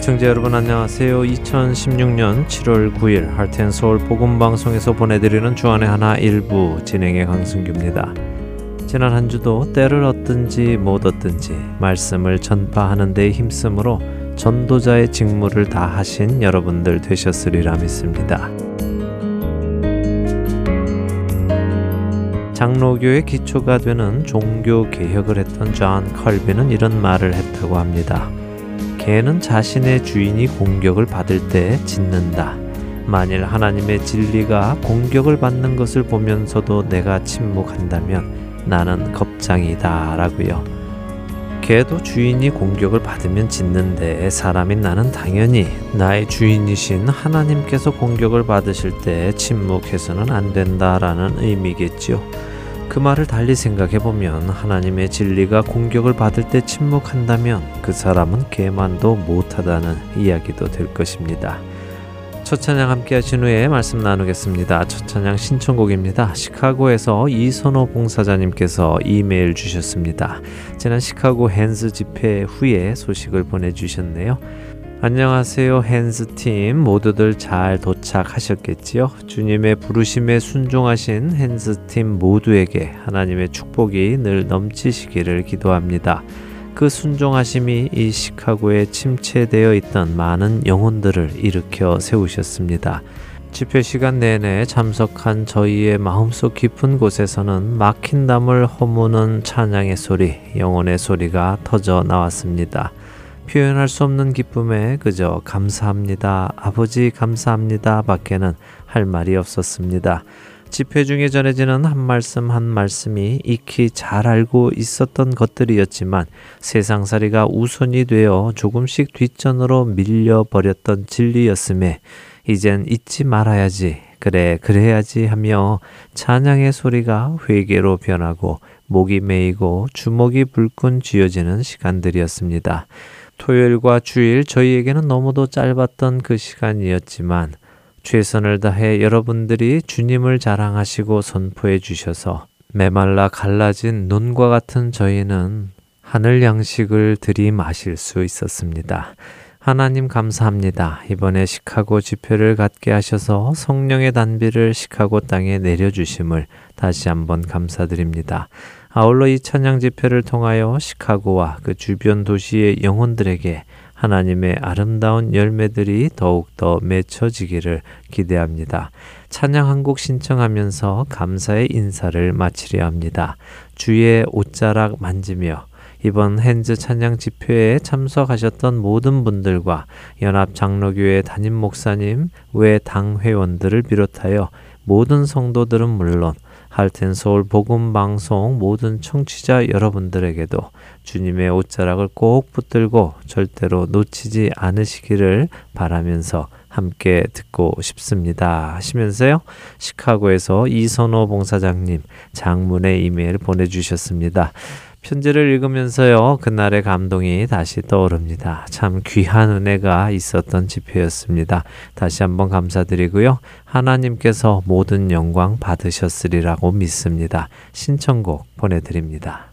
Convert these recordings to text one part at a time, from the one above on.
애청자 여러분 안녕하세요. 2016년 7월 9일 할텐 서울 복음 방송에서 보내드리는 주안의 하나 일부 진행의 강승규입니다. 지난 한 주도 때를 얻든지 못 얻든지 말씀을 전파하는 데 힘쓰므로 전도자의 직무를 다 하신 여러분들 되셨으리라 믿습니다. 장로교의 기초가 되는 종교 개혁을 했던 존 칼빈은 이런 말을 했다고 합니다. 개는 자신의 주인이 공격을 받을 때 짖는다. 만일 하나님의 진리가 공격을 받는 것을 보면서도 내가 침묵한다면 나는 겁장이다. 라고요. 개도 주인이 공격을 받으면 짖는데 사람인 나는 당연히 나의 주인이신 하나님께서 공격을 받으실 때 침묵해서는 안 된다라는 의미겠지요. 그 말을 달리 생각해 보면 하나님의 진리가 공격을 받을 때 침묵한다면 그 사람은 개만도 못하다는 이야기도 될 것입니다. 첫 찬양 함께 하신 후에 말씀 나누겠습니다. 첫 찬양 신청곡입니다. 시카고에서 이선호 봉사자님께서 이메일 주셨습니다. 지난 시카고 헨즈 집회 후에 소식을 보내주셨네요. 안녕하세요, 헨스팀. 모두들 잘 도착하셨겠지요? 주님의 부르심에 순종하신 헨스팀 모두에게 하나님의 축복이 늘 넘치시기를 기도합니다. 그 순종하심이 이 시카고에 침체되어 있던 많은 영혼들을 일으켜 세우셨습니다. 집회 시간 내내 참석한 저희의 마음속 깊은 곳에서는 막힌 담을 허무는 찬양의 소리, 영혼의 소리가 터져 나왔습니다. 표현할 수 없는 기쁨에 그저 감사합니다. 아버지 감사합니다. 밖에는 할 말이 없었습니다. 집회 중에 전해지는 한 말씀 한 말씀이 익히 잘 알고 있었던 것들이었지만 세상살이가 우선이 되어 조금씩 뒷전으로 밀려버렸던 진리였음에 이젠 잊지 말아야지 그래 그래야지 하며 찬양의 소리가 회개로 변하고 목이 메이고 주먹이 불끈 쥐어지는 시간들이었습니다. 토요일과 주일 저희에게는 너무도 짧았던 그 시간이었지만 최선을 다해 여러분들이 주님을 자랑하시고 선포해 주셔서 메말라 갈라진 눈과 같은 저희는 하늘 양식을 들이마실 수 있었습니다. 하나님 감사합니다. 이번에 시카고 집회를 갖게 하셔서 성령의 단비를 시카고 땅에 내려주심을 다시 한번 감사드립니다. 아울러 이 찬양 집회를 통하여 시카고와 그 주변 도시의 영혼들에게 하나님의 아름다운 열매들이 더욱더 맺혀지기를 기대합니다. 찬양 한 곡 신청하면서 감사의 인사를 마치려 합니다. 주의 옷자락 만지며 이번 핸즈 찬양 집회에 참석하셨던 모든 분들과 연합 장로교회 담임 목사님, 외 당 회원들을 비롯하여 모든 성도들은 물론 할텐 서울 복음 방송 모든 청취자 여러분들에게도 주님의 옷자락을 꼭 붙들고 절대로 놓치지 않으시기를 바라면서 함께 듣고 싶습니다. 하시면서요. 시카고에서 이선호 봉사장님 장문의 이메일 보내주셨습니다. 편지를 읽으면서요, 그날의 감동이 다시 떠오릅니다. 참 귀한 은혜가 있었던 집회였습니다. 다시 한번 감사드리고요. 하나님께서 모든 영광 받으셨으리라고 믿습니다. 신청곡 보내드립니다.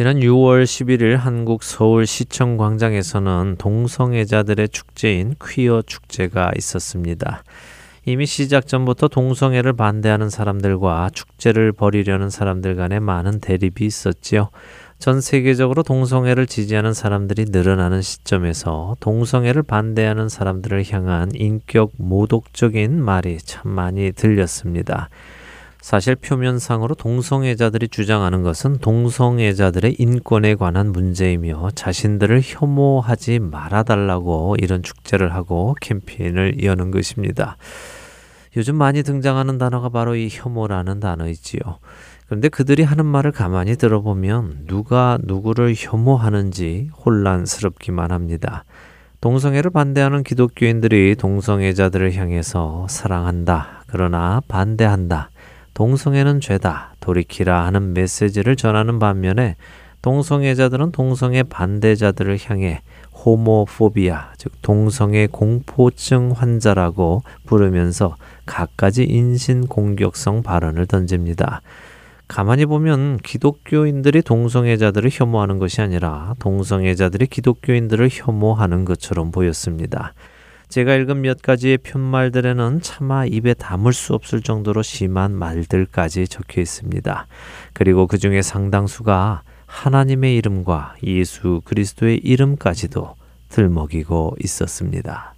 지난 6월 11일 한국 서울 시청 광장에서는 동성애자들의 축제인 퀴어 축제가 있었습니다. 이미 시작 전부터 동성애를 반대하는 사람들과 축제를 벌이려는 사람들 간에 많은 대립이 있었지요. 전 세계적으로 동성애를 지지하는 사람들이 늘어나는 시점에서 동성애를 반대하는 사람들을 향한 인격 모독적인 말이 참 많이 들렸습니다. 사실 표면상으로 동성애자들이 주장하는 것은 동성애자들의 인권에 관한 문제이며 자신들을 혐오하지 말아달라고 이런 축제를 하고 캠페인을 여는 것입니다. 요즘 많이 등장하는 단어가 바로 이 혐오라는 단어이지요. 그런데 그들이 하는 말을 가만히 들어보면 누가 누구를 혐오하는지 혼란스럽기만 합니다. 동성애를 반대하는 기독교인들이 동성애자들을 향해서 사랑한다. 그러나 반대한다. 동성애는 죄다, 돌이키라 하는 메시지를 전하는 반면에 동성애자들은 동성애 반대자들을 향해 호모포비아, 즉 동성애 공포증 환자라고 부르면서 갖가지 인신 공격성 발언을 던집니다. 가만히 보면 기독교인들이 동성애자들을 혐오하는 것이 아니라 동성애자들이 기독교인들을 혐오하는 것처럼 보였습니다. 제가 읽은 몇 가지의 편말들에는 차마 입에 담을 수 없을 정도로 심한 말들까지 적혀 있습니다. 그리고 그 중에 상당수가 하나님의 이름과 예수 그리스도의 이름까지도 들먹이고 있었습니다.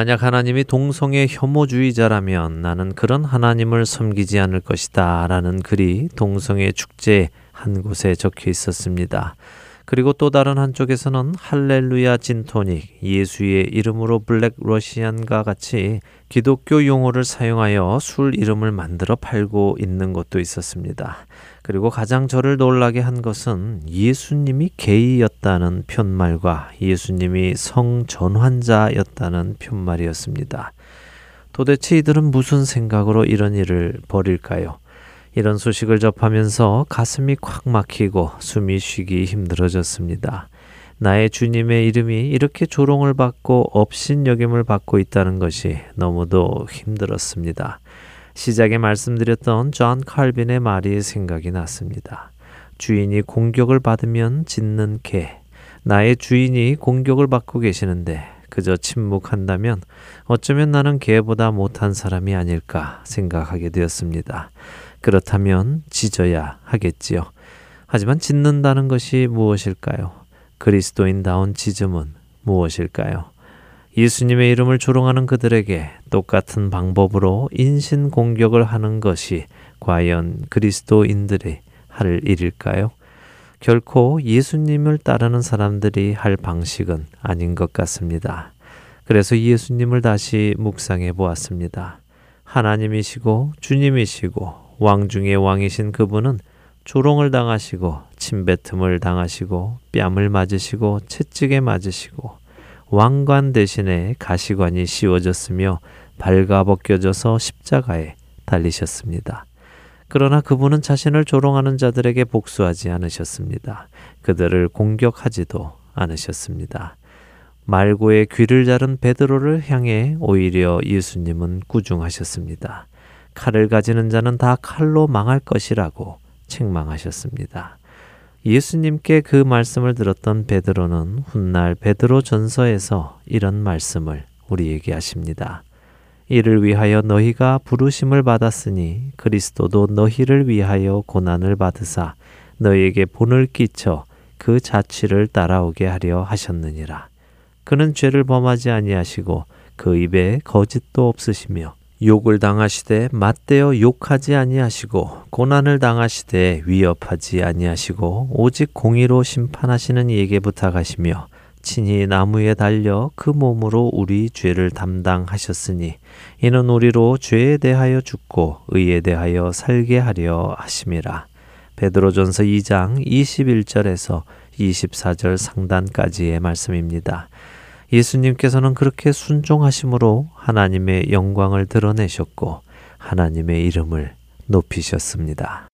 만약 하나님이 동성애 혐오주의자라면 나는 그런 하나님을 섬기지 않을 것이다. 라는 글이 동성애 축제 한 곳에 적혀 있었습니다. 그리고 또 다른 한쪽에서는 할렐루야 진토닉, 예수의 이름으로 블랙 러시안과 같이 기독교 용어를 사용하여 술 이름을 만들어 팔고 있는 곳도 있었습니다. 그리고 가장 저를 놀라게 한 것은 예수님이 게이였다는 편말과 예수님이 성전환자였다는 편말이었습니다. 도대체 이들은 무슨 생각으로 이런 일을 벌일까요? 이런 소식을 접하면서 가슴이 콱 막히고 숨이 쉬기 힘들어졌습니다. 나의 주님의 이름이 이렇게 조롱을 받고 업신여김을 받고 있다는 것이 너무도 힘들었습니다. 시작에 말씀드렸던 존 칼빈의 말이 생각이 났습니다. 주인이 공격을 받으면 짖는 개. 나의 주인이 공격을 받고 계시는데 그저 침묵한다면 어쩌면 나는 개보다 못한 사람이 아닐까 생각하게 되었습니다. 그렇다면 짖어야 하겠지요. 하지만 짖는다는 것이 무엇일까요? 그리스도인다운 짖음은 무엇일까요? 예수님의 이름을 조롱하는 그들에게 똑같은 방법으로 인신 공격을 하는 것이 과연 그리스도인들이 할 일일까요? 결코 예수님을 따르는 사람들이 할 방식은 아닌 것 같습니다. 그래서 예수님을 다시 묵상해 보았습니다. 하나님이시고 주님이시고 왕 중의 왕이신 그분은 조롱을 당하시고 침뱉음을 당하시고 뺨을 맞으시고 채찍에 맞으시고 왕관 대신에 가시관이 씌워졌으며 발가벗겨져서 십자가에 달리셨습니다. 그러나 그분은 자신을 조롱하는 자들에게 복수하지 않으셨습니다. 그들을 공격하지도 않으셨습니다. 말고의 귀를 자른 베드로를 향해 오히려 예수님은 꾸중하셨습니다. 칼을 가지는 자는 다 칼로 망할 것이라고 책망하셨습니다. 예수님께 그 말씀을 들었던 베드로는 훗날 베드로 전서에서 이런 말씀을 우리에게 하십니다. 이를 위하여 너희가 부르심을 받았으니 그리스도도 너희를 위하여 고난을 받으사 너희에게 본을 끼쳐 그 자취를 따라오게 하려 하셨느니라. 그는 죄를 범하지 아니하시고 그 입에 거짓도 없으시며 욕을 당하시되 맞대어 욕하지 아니하시고 고난을 당하시되 위협하지 아니하시고 오직 공의로 심판하시는 이에게 부탁하시며 친히 나무에 달려 그 몸으로 우리 죄를 담당하셨으니 이는 우리로 죄에 대하여 죽고 의에 대하여 살게 하려 하심이라. 베드로전서 2장 21절에서 24절 상단까지의 말씀입니다. 예수님께서는 그렇게 순종하심으로 하나님의 영광을 드러내셨고 하나님의 이름을 높이셨습니다.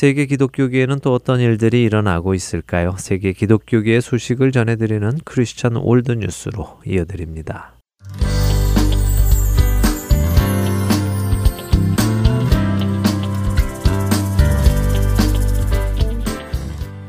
세계 기독교계에는 또 어떤 일들이 일어나고 있을까요? 세계 기독교계의 소식을 전해드리는 크리스천 월드 뉴스로 이어드립니다.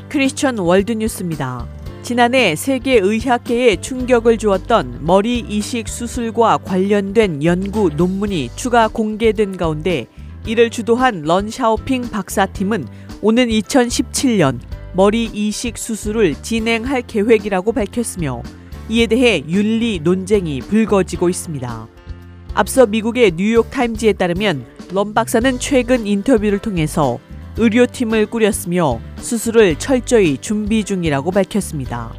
크리스천 월드 뉴스입니다. 지난해 세계 의학계에 충격을 주었던 머리 이식 수술과 관련된 연구 논문이 추가 공개된 가운데 이를 주도한 런샤오핑 박사팀은 오는 2017년 머리 이식 수술을 진행할 계획이라고 밝혔으며 이에 대해 윤리 논쟁이 불거지고 있습니다. 앞서 미국의 뉴욕타임즈에 따르면 런 박사는 최근 인터뷰를 통해서 의료팀을 꾸렸으며 수술을 철저히 준비 중이라고 밝혔습니다.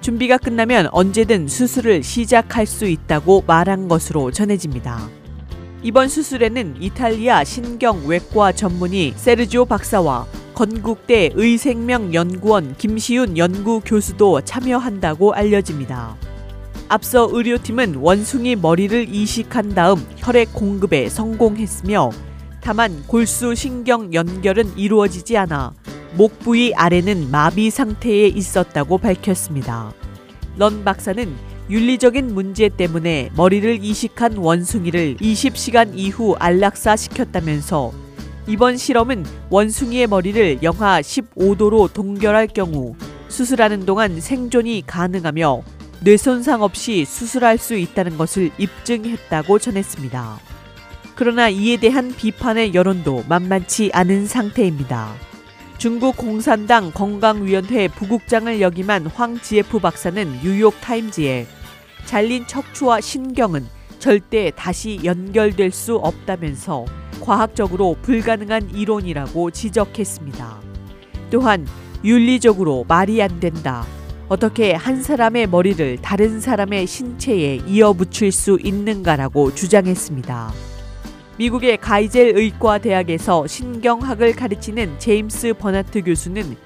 준비가 끝나면 언제든 수술을 시작할 수 있다고 말한 것으로 전해집니다. 이번 수술에는 이탈리아 신경외과 전문의 세르지오 박사와 건국대 의생명연구원 김시윤 연구 교수도 참여한다고 알려집니다. 앞서 의료팀은 원숭이 머리를 이식한 다음 혈액 공급에 성공했으며 다만 골수 신경 연결은 이루어지지 않아 목 부위 아래는 마비 상태에 있었다고 밝혔습니다. 런 박사는 윤리적인 문제 때문에 머리를 이식한 원숭이를 20시간 이후 안락사 시켰다면서 이번 실험은 원숭이의 머리를 영하 15도로 동결할 경우 수술하는 동안 생존이 가능하며 뇌손상 없이 수술할 수 있다는 것을 입증했다고 전했습니다. 그러나 이에 대한 비판의 여론도 만만치 않은 상태입니다. 중국 공산당 건강위원회 부국장을 역임한 황지에프 박사는 뉴욕 타임즈에 잘린 척추와 신경은 절대 다시 연결될 수 없다면서 과학적으로 불가능한 이론이라고 지적했습니다. 또한 윤리적으로 말이 안 된다. 어떻게 한 사람의 머리를 다른 사람의 신체에 이어붙일 수 있는가라고 주장했습니다. 미국의 가이젤 의과 대학에서 신경학을 가르치는 제임스 버나트 교수는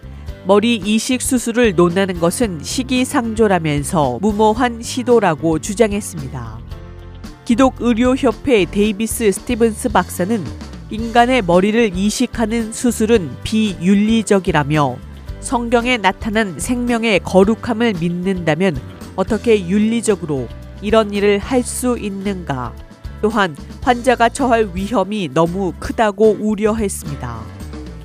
머리 이식 수술을 논하는 것은 시기상조라면서 무모한 시도라고 주장했습니다. 기독 의료협회 데이비스 스티븐스 박사는 인간의 머리를 이식하는 수술은 비윤리적이라며 성경에 나타난 생명의 거룩함을 믿는다면 어떻게 윤리적으로 이런 일을 할 수 있는가? 또한 환자가 처할 위험이 너무 크다고 우려했습니다.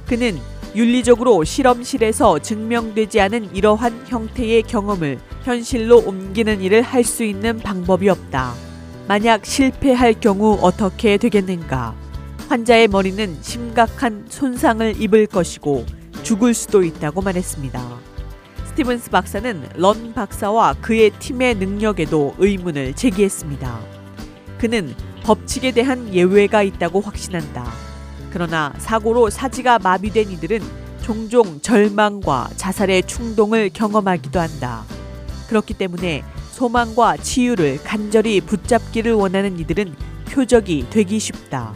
그는 윤리적으로 실험실에서 증명되지 않은 이러한 형태의 경험을 현실로 옮기는 일을 할 수 있는 방법이 없다. 만약 실패할 경우 어떻게 되겠는가? 환자의 머리는 심각한 손상을 입을 것이고 죽을 수도 있다고 말했습니다. 스티븐스 박사는 런 박사와 그의 팀의 능력에도 의문을 제기했습니다. 그는 법칙에 대한 예외가 있다고 확신한다. 그러나 사고로 사지가 마비된 이들은 종종 절망과 자살의 충동을 경험하기도 한다. 그렇기 때문에 소망과 치유를 간절히 붙잡기를 원하는 이들은 표적이 되기 쉽다.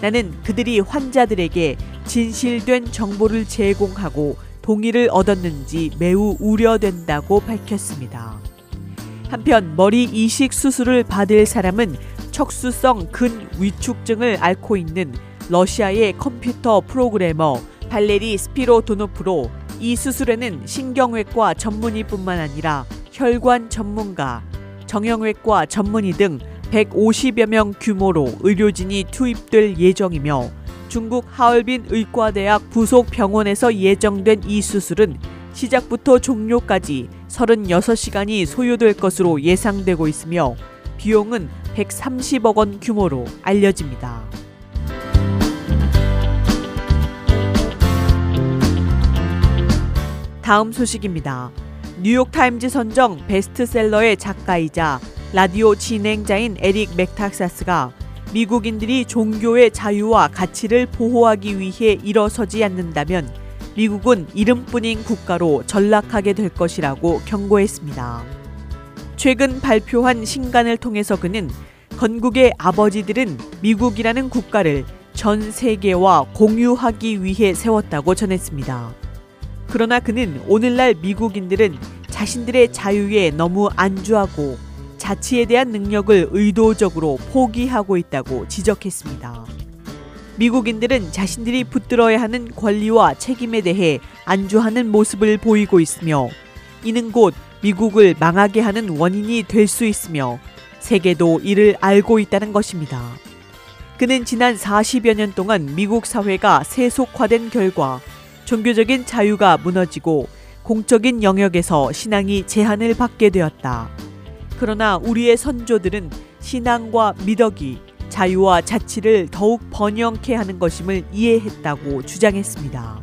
나는 그들이 환자들에게 진실된 정보를 제공하고 동의를 얻었는지 매우 우려된다고 밝혔습니다. 한편 머리 이식 수술을 받을 사람은 척수성 근위축증을 앓고 있는 러시아의 컴퓨터 프로그래머 발레리 스피로도노프로 이 수술에는 신경외과 전문의뿐만 아니라 혈관 전문가, 정형외과 전문의 등 150여 명 규모로 의료진이 투입될 예정이며 중국 하얼빈 의과대학 부속 병원에서 예정된 이 수술은 시작부터 종료까지 36시간이 소요될 것으로 예상되고 있으며 비용은 130억 원 규모로 알려집니다. 다음 소식입니다. 뉴욕타임즈 선정 베스트셀러의 작가이자 라디오 진행자인 에릭 맥탁사스가 미국인들이 종교의 자유와 가치를 보호하기 위해 일어서지 않는다면 미국은 이름뿐인 국가로 전락하게 될 것이라고 경고했습니다. 최근 발표한 신간을 통해서 그는 건국의 아버지들은 미국이라는 국가를 전 세계와 공유하기 위해 세웠다고 전했습니다. 그러나 그는 오늘날 미국인들은 자신들의 자유에 너무 안주하고 자치에 대한 능력을 의도적으로 포기하고 있다고 지적했습니다. 미국인들은 자신들이 붙들어야 하는 권리와 책임에 대해 안주하는 모습을 보이고 있으며 이는 곧 미국을 망하게 하는 원인이 될 수 있으며 세계도 이를 알고 있다는 것입니다. 그는 지난 40여 년 동안 미국 사회가 세속화된 결과 종교적인 자유가 무너지고 공적인 영역에서 신앙이 제한을 받게 되었다. 그러나 우리의 선조들은 신앙과 미덕이 자유와 자치를 더욱 번영케 하는 것임을 이해했다고 주장했습니다.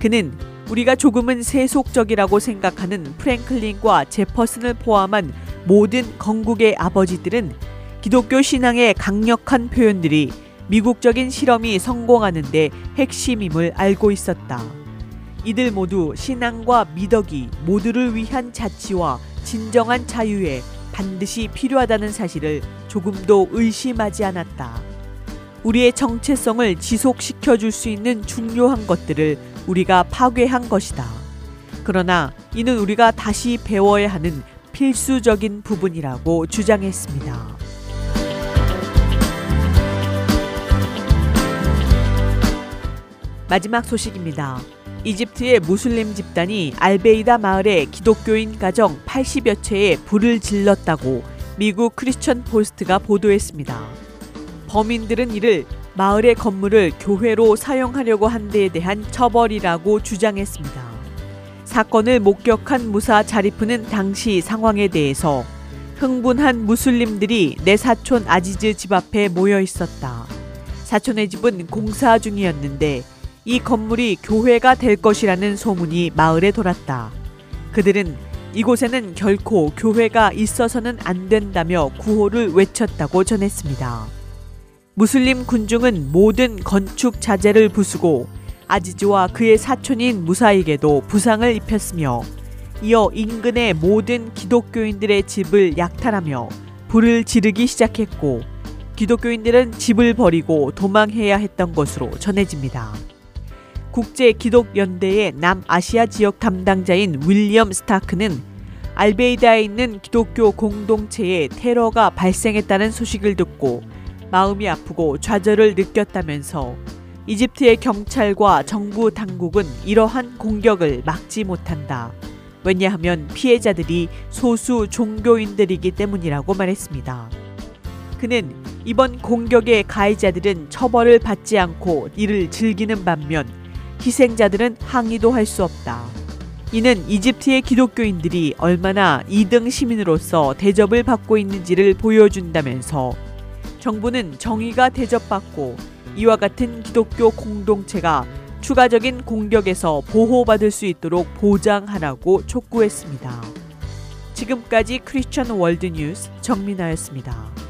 그는 우리가 조금은 세속적이라고 생각하는 프랭클린과 제퍼슨을 포함한 모든 건국의 아버지들은 기독교 신앙의 강력한 표현들이 미국적인 실험이 성공하는데 핵심임을 알고 있었다. 이들 모두 신앙과 미덕이 모두를 위한 자치와 진정한 자유에 반드시 필요하다는 사실을 조금도 의심하지 않았다. 우리의 정체성을 지속시켜 줄 수 있는 중요한 것들을 우리가 파괴한 것이다. 그러나 이는 우리가 다시 배워야 하는 필수적인 부분이라고 주장했습니다. 마지막 소식입니다. 이집트의 무슬림 집단이 알베이다 마을의 기독교인 가정 80여 채에 불을 질렀다고 미국 크리스천 포스트가 보도했습니다. 범인들은 이를 마을의 건물을 교회로 사용하려고 한 데에 대한 처벌이라고 주장했습니다. 사건을 목격한 무사 자리프는 당시 상황에 대해서 흥분한 무슬림들이 내 사촌 아지즈 집 앞에 모여 있었다. 사촌의 집은 공사 중이었는데 이 건물이 교회가 될 것이라는 소문이 마을에 돌았다. 그들은 이곳에는 결코 교회가 있어서는 안 된다며 구호를 외쳤다고 전했습니다. 무슬림 군중은 모든 건축 자재를 부수고 아지즈와 그의 사촌인 무사에게도 부상을 입혔으며 이어 인근의 모든 기독교인들의 집을 약탈하며 불을 지르기 시작했고 기독교인들은 집을 버리고 도망해야 했던 것으로 전해집니다. 국제 기독 연대의 남아시아 지역 담당자인 윌리엄 스타크는 알베이다에 있는 기독교 공동체에 테러가 발생했다는 소식을 듣고 마음이 아프고 좌절을 느꼈다면서 이집트의 경찰과 정부 당국은 이러한 공격을 막지 못한다. 왜냐하면 피해자들이 소수 종교인들이기 때문이라고 말했습니다. 그는 이번 공격의 가해자들은 처벌을 받지 않고 이를 즐기는 반면 희생자들은 항의도 할 수 없다. 이는 이집트의 기독교인들이 얼마나 2등 시민으로서 대접을 받고 있는지를 보여준다면서 정부는 정의가 대접받고 이와 같은 기독교 공동체가 추가적인 공격에서 보호받을 수 있도록 보장하라고 촉구했습니다. 지금까지 크리스천 월드 뉴스 정민아였습니다.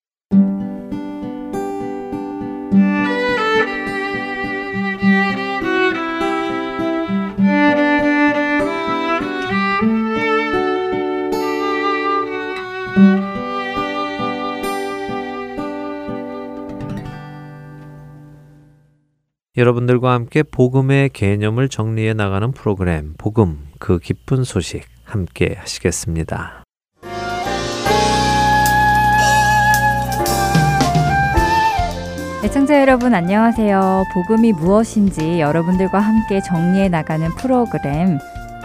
여러분들과 함께 복음의 개념을 정리해 나가는 프로그램 복음 그 기쁜 소식 함께 하시겠습니다. 애청자 여러분 안녕하세요. 복음이 무엇인지 여러분들과 함께 정리해 나가는 프로그램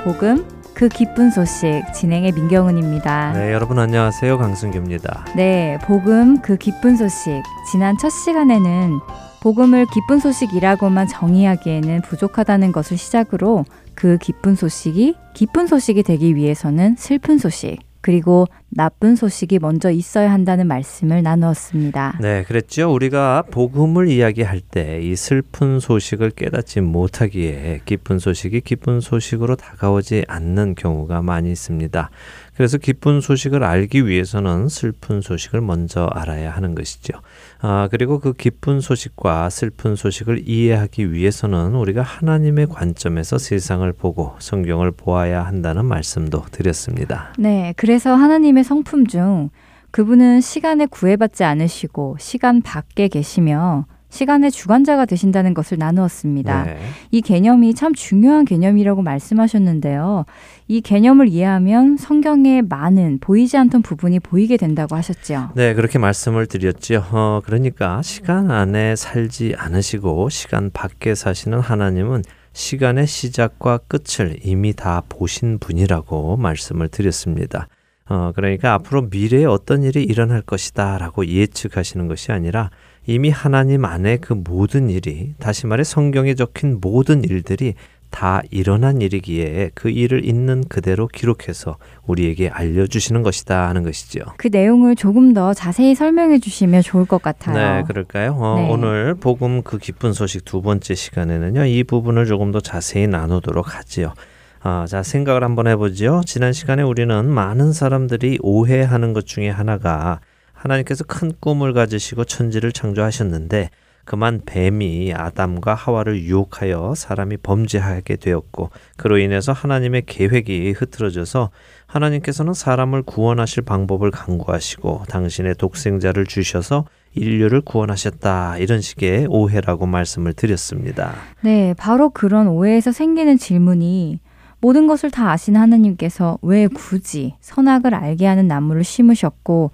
복음 그 기쁜 소식 진행의 민경은입니다. 네, 여러분 안녕하세요. 강승규입니다. 네, 복음 그 기쁜 소식 지난 첫 시간에는 복음을 기쁜 소식이라고만 정의하기에는 부족하다는 것을 시작으로 그 기쁜 소식이 기쁜 소식이 되기 위해서는 슬픈 소식, 그리고 나쁜 소식이 먼저 있어야 한다는 말씀을 나누었습니다. 네, 그랬죠. 우리가 복음을 이야기할 때 이 슬픈 소식을 깨닫지 못하기에 기쁜 소식이 기쁜 소식으로 다가오지 않는 경우가 많이 있습니다. 그래서 기쁜 소식을 알기 위해서는 슬픈 소식을 먼저 알아야 하는 것이죠. 아, 그리고 그 기쁜 소식과 슬픈 소식을 이해하기 위해서는 우리가 하나님의 관점에서 세상을 보고 성경을 보아야 한다는 말씀도 드렸습니다. 네, 그래서 하나님의 성품 중 그분은 시간에 구애받지 않으시고 시간 밖에 계시며 시간의 주관자가 되신다는 것을 나누었습니다. 네. 이 개념이 참 중요한 개념이라고 말씀하셨는데요. 이 개념을 이해하면 성경에 많은 보이지 않던 부분이 보이게 된다고 하셨죠. 네, 그렇게 말씀을 드렸죠. 어, 그러니까 시간 안에 살지 않으시고 시간 밖에 사시는 하나님은 시간의 시작과 끝을 이미 다 보신 분이라고 말씀을 드렸습니다. 어, 그러니까 앞으로 미래에 어떤 일이 일어날 것이다 라고 예측하시는 것이 아니라 이미 하나님 안에 그 모든 일이, 다시 말해 성경에 적힌 모든 일들이 다 일어난 일이기에 그 일을 있는 그대로 기록해서 우리에게 알려주시는 것이다 하는 것이죠. 그 내용을 조금 더 자세히 설명해 주시면 좋을 것 같아요. 네, 그럴까요? 어, 네. 오늘 복음 그 기쁜 소식 두 번째 시간에는요, 이 부분을 조금 더 자세히 나누도록 하지요. 아, 자, 생각을 한번 해보죠. 지난 시간에 우리는 많은 사람들이 오해하는 것 중에 하나가 하나님께서 큰 꿈을 가지시고 천지를 창조하셨는데 그만 뱀이 아담과 하와를 유혹하여 사람이 범죄하게 되었고 그로 인해서 하나님의 계획이 흐트러져서 하나님께서는 사람을 구원하실 방법을 강구하시고 당신의 독생자를 주셔서 인류를 구원하셨다. 이런 식의 오해라고 말씀을 드렸습니다. 네, 바로 그런 오해에서 생기는 질문이 모든 것을 다 아신 하나님께서 왜 굳이 선악을 알게 하는 나무를 심으셨고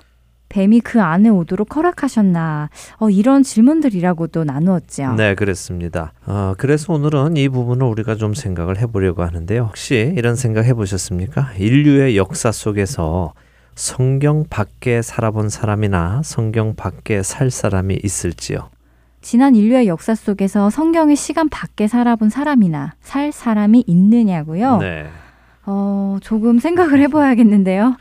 뱀이 그 안에 오도록 허락하셨나 어, 이런 질문들이라고도 나누었죠. 네, 그렇습니다. 어, 그래서 오늘은 이 부분을 우리가 좀 생각을 해보려고 하는데요. 혹시 이런 생각 해보셨습니까? 인류의 역사 속에서 성경 밖에 살아본 사람이나 성경 밖에 살 사람이 있을지요? 지난 인류의 역사 속에서 성경의 시간 밖에 살아본 사람이나 살 사람이 있느냐고요? 네. 어, 조금 생각을 해봐야겠는데요.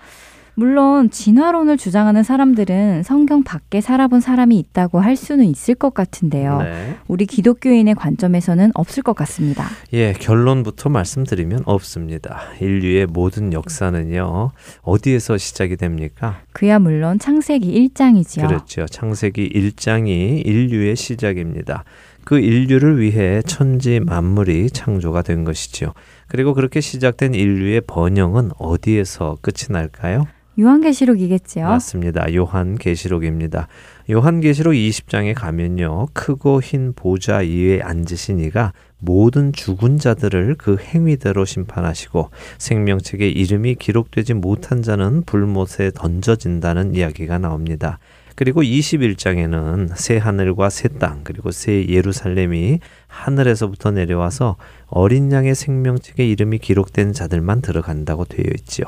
물론 진화론을 주장하는 사람들은 성경 밖에 살아본 사람이 있다고 할 수는 있을 것 같은데요. 네. 우리 기독교인의 관점에서는 없을 것 같습니다. 예, 결론부터 말씀드리면 없습니다. 인류의 모든 역사는요. 어디에서 시작이 됩니까? 그야 물론 창세기 1장이지요. 그렇죠. 창세기 1장이 인류의 시작입니다. 그 인류를 위해 천지 만물이 창조가 된 것이지요. 그리고 그렇게 시작된 인류의 번영은 어디에서 끝이 날까요? 요한계시록이겠지요. 맞습니다. 요한계시록입니다. 요한계시록 20장에 가면요. 크고 흰 보좌 위에 앉으신 이가 모든 죽은 자들을 그 행위대로 심판하시고 생명책에 이름이 기록되지 못한 자는 불못에 던져진다는 이야기가 나옵니다. 그리고 21장에는 새 하늘과 새 땅, 그리고 새 예루살렘이 하늘에서부터 내려와서 어린 양의 생명책에 이름이 기록된 자들만 들어간다고 되어 있지요.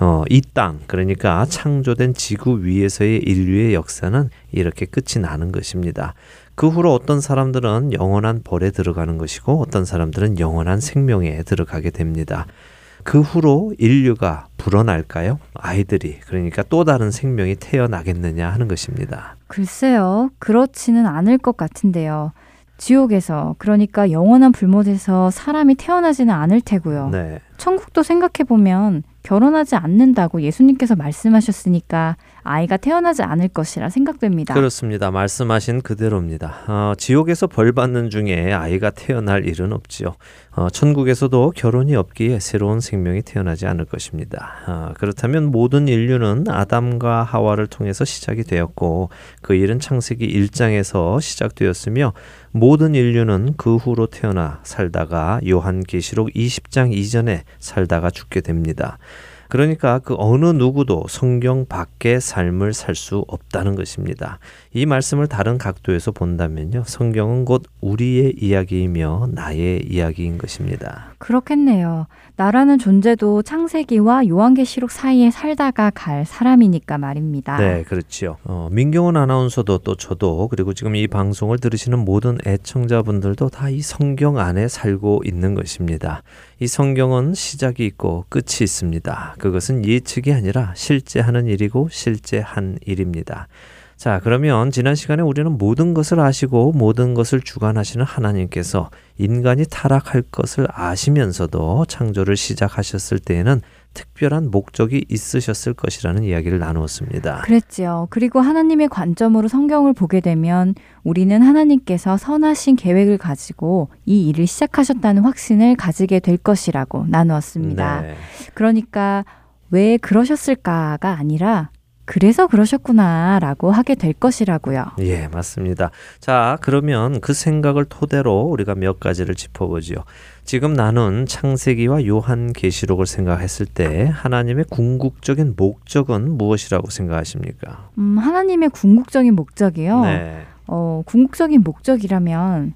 어, 이 땅, 그러니까 창조된 지구 위에서의 인류의 역사는 이렇게 끝이 나는 것입니다. 그 후로 어떤 사람들은 영원한 벌에 들어가는 것이고 어떤 사람들은 영원한 생명에 들어가게 됩니다. 그 후로 인류가 불어날까요? 아이들이 그러니까 또 다른 생명이 태어나겠느냐 하는 것입니다. 글쎄요. 그렇지는 않을 것 같은데요. 지옥에서 그러니까 영원한 불못에서 사람이 태어나지는 않을 테고요. 네. 천국도 생각해 보면 결혼하지 않는다고 예수님께서 말씀하셨으니까 아이가 태어나지 않을 것이라 생각됩니다. 그렇습니다. 말씀하신 그대로입니다. 어, 지옥에서 벌 받는 중에 아이가 태어날 일은 없지요. 어, 천국에서도 결혼이 없기에 새로운 생명이 태어나지 않을 것입니다. 어, 그렇다면 모든 인류는 아담과 하와를 통해서 시작이 되었고 그 일은 창세기 1장에서 시작되었으며 모든 인류는 그 후로 태어나 살다가 요한계시록 20장 이전에 살다가 죽게 됩니다. 그러니까 그 어느 누구도 성경 밖의 삶을 살 수 없다는 것입니다. 이 말씀을 다른 각도에서 본다면요. 성경은 곧 우리의 이야기이며 나의 이야기인 것입니다. 그렇겠네요. 나라는 존재도 창세기와 요한계시록 사이에 살다가 갈 사람이니까 말입니다. 네, 그렇지요. 어, 민경원 아나운서도 또 저도 그리고 지금 이 방송을 들으시는 모든 애청자분들도 다 이 성경 안에 살고 있는 것입니다. 이 성경은 시작이 있고 끝이 있습니다. 그것은 예측이 아니라 실제 하는 일이고 실제 한 일입니다. 자, 그러면 지난 시간에 우리는 모든 것을 아시고 모든 것을 주관하시는 하나님께서 인간이 타락할 것을 아시면서도 창조를 시작하셨을 때에는 특별한 목적이 있으셨을 것이라는 이야기를 나누었습니다. 그랬죠. 그리고 하나님의 관점으로 성경을 보게 되면 우리는 하나님께서 선하신 계획을 가지고 이 일을 시작하셨다는 확신을 가지게 될 것이라고 나누었습니다. 네. 그러니까 왜 그러셨을까가 아니라 그래서 그러셨구나라고 하게 될 것이라고요. 예, 맞습니다. 자, 그러면 그 생각을 토대로 우리가 몇 가지를 짚어보지요. 지금 나눈 창세기와 요한계시록을 생각했을 때 하나님의 궁극적인 목적은 무엇이라고 생각하십니까? 음, 하나님의 궁극적인 목적이요. 네. 어, 궁극적인 목적이라면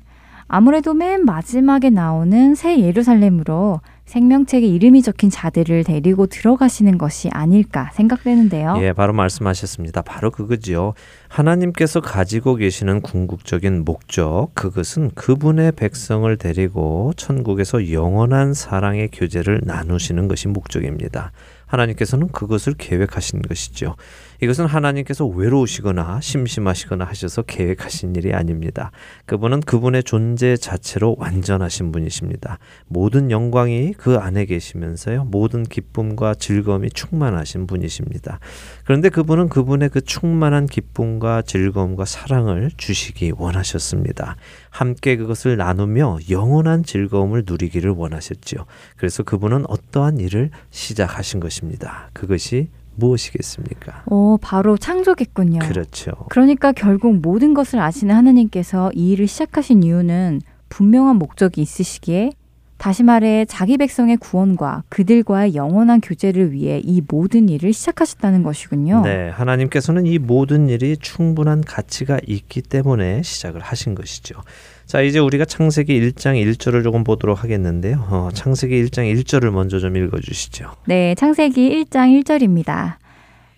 아무래도 맨 마지막에 나오는 새 예루살렘으로 생명책에 이름이 적힌 자들을 데리고 들어가시는 것이 아닐까 생각되는데요. 예, 바로 말씀하셨습니다. 바로 그거지요. 하나님께서 가지고 계시는 궁극적인 목적, 그것은 그분의 백성을 데리고 천국에서 영원한 사랑의 교제를 나누시는 것이 목적입니다. 하나님께서는 그것을 계획하신 것이죠. 이것은 하나님께서 외로우시거나 심심하시거나 하셔서 계획하신 일이 아닙니다. 그분은 그분의 존재 자체로 완전하신 분이십니다. 모든 영광이 그 안에 계시면서요. 모든 기쁨과 즐거움이 충만하신 분이십니다. 그런데 그분은 그분의 그 충만한 기쁨과 즐거움과 사랑을 주시기 원하셨습니다. 함께 그것을 나누며 영원한 즐거움을 누리기를 원하셨지요. 그래서 그분은 어떠한 일을 시작하신 것입니다. 그것이 무엇이겠습니까? 어, 바로 창조겠군요. 그렇죠. 그러니까 결국 모든 것을 아시는 하나님께서 이 일을 시작하신 이유는 분명한 목적이 있으시기에 다시 말해 자기 백성의 구원과 그들과의 영원한 교제를 위해 이 모든 일을 시작하셨다는 것이군요. 네, 하나님께서는 이 모든 일이 충분한 가치가 있기 때문에 시작을 하신 것이죠. 자, 이제 우리가 창세기 1장 1절을 조금 보도록 하겠는데요. 어, 창세기 1장 1절을 먼저 좀 읽어 주시죠. 네, 창세기 1장 1절입니다.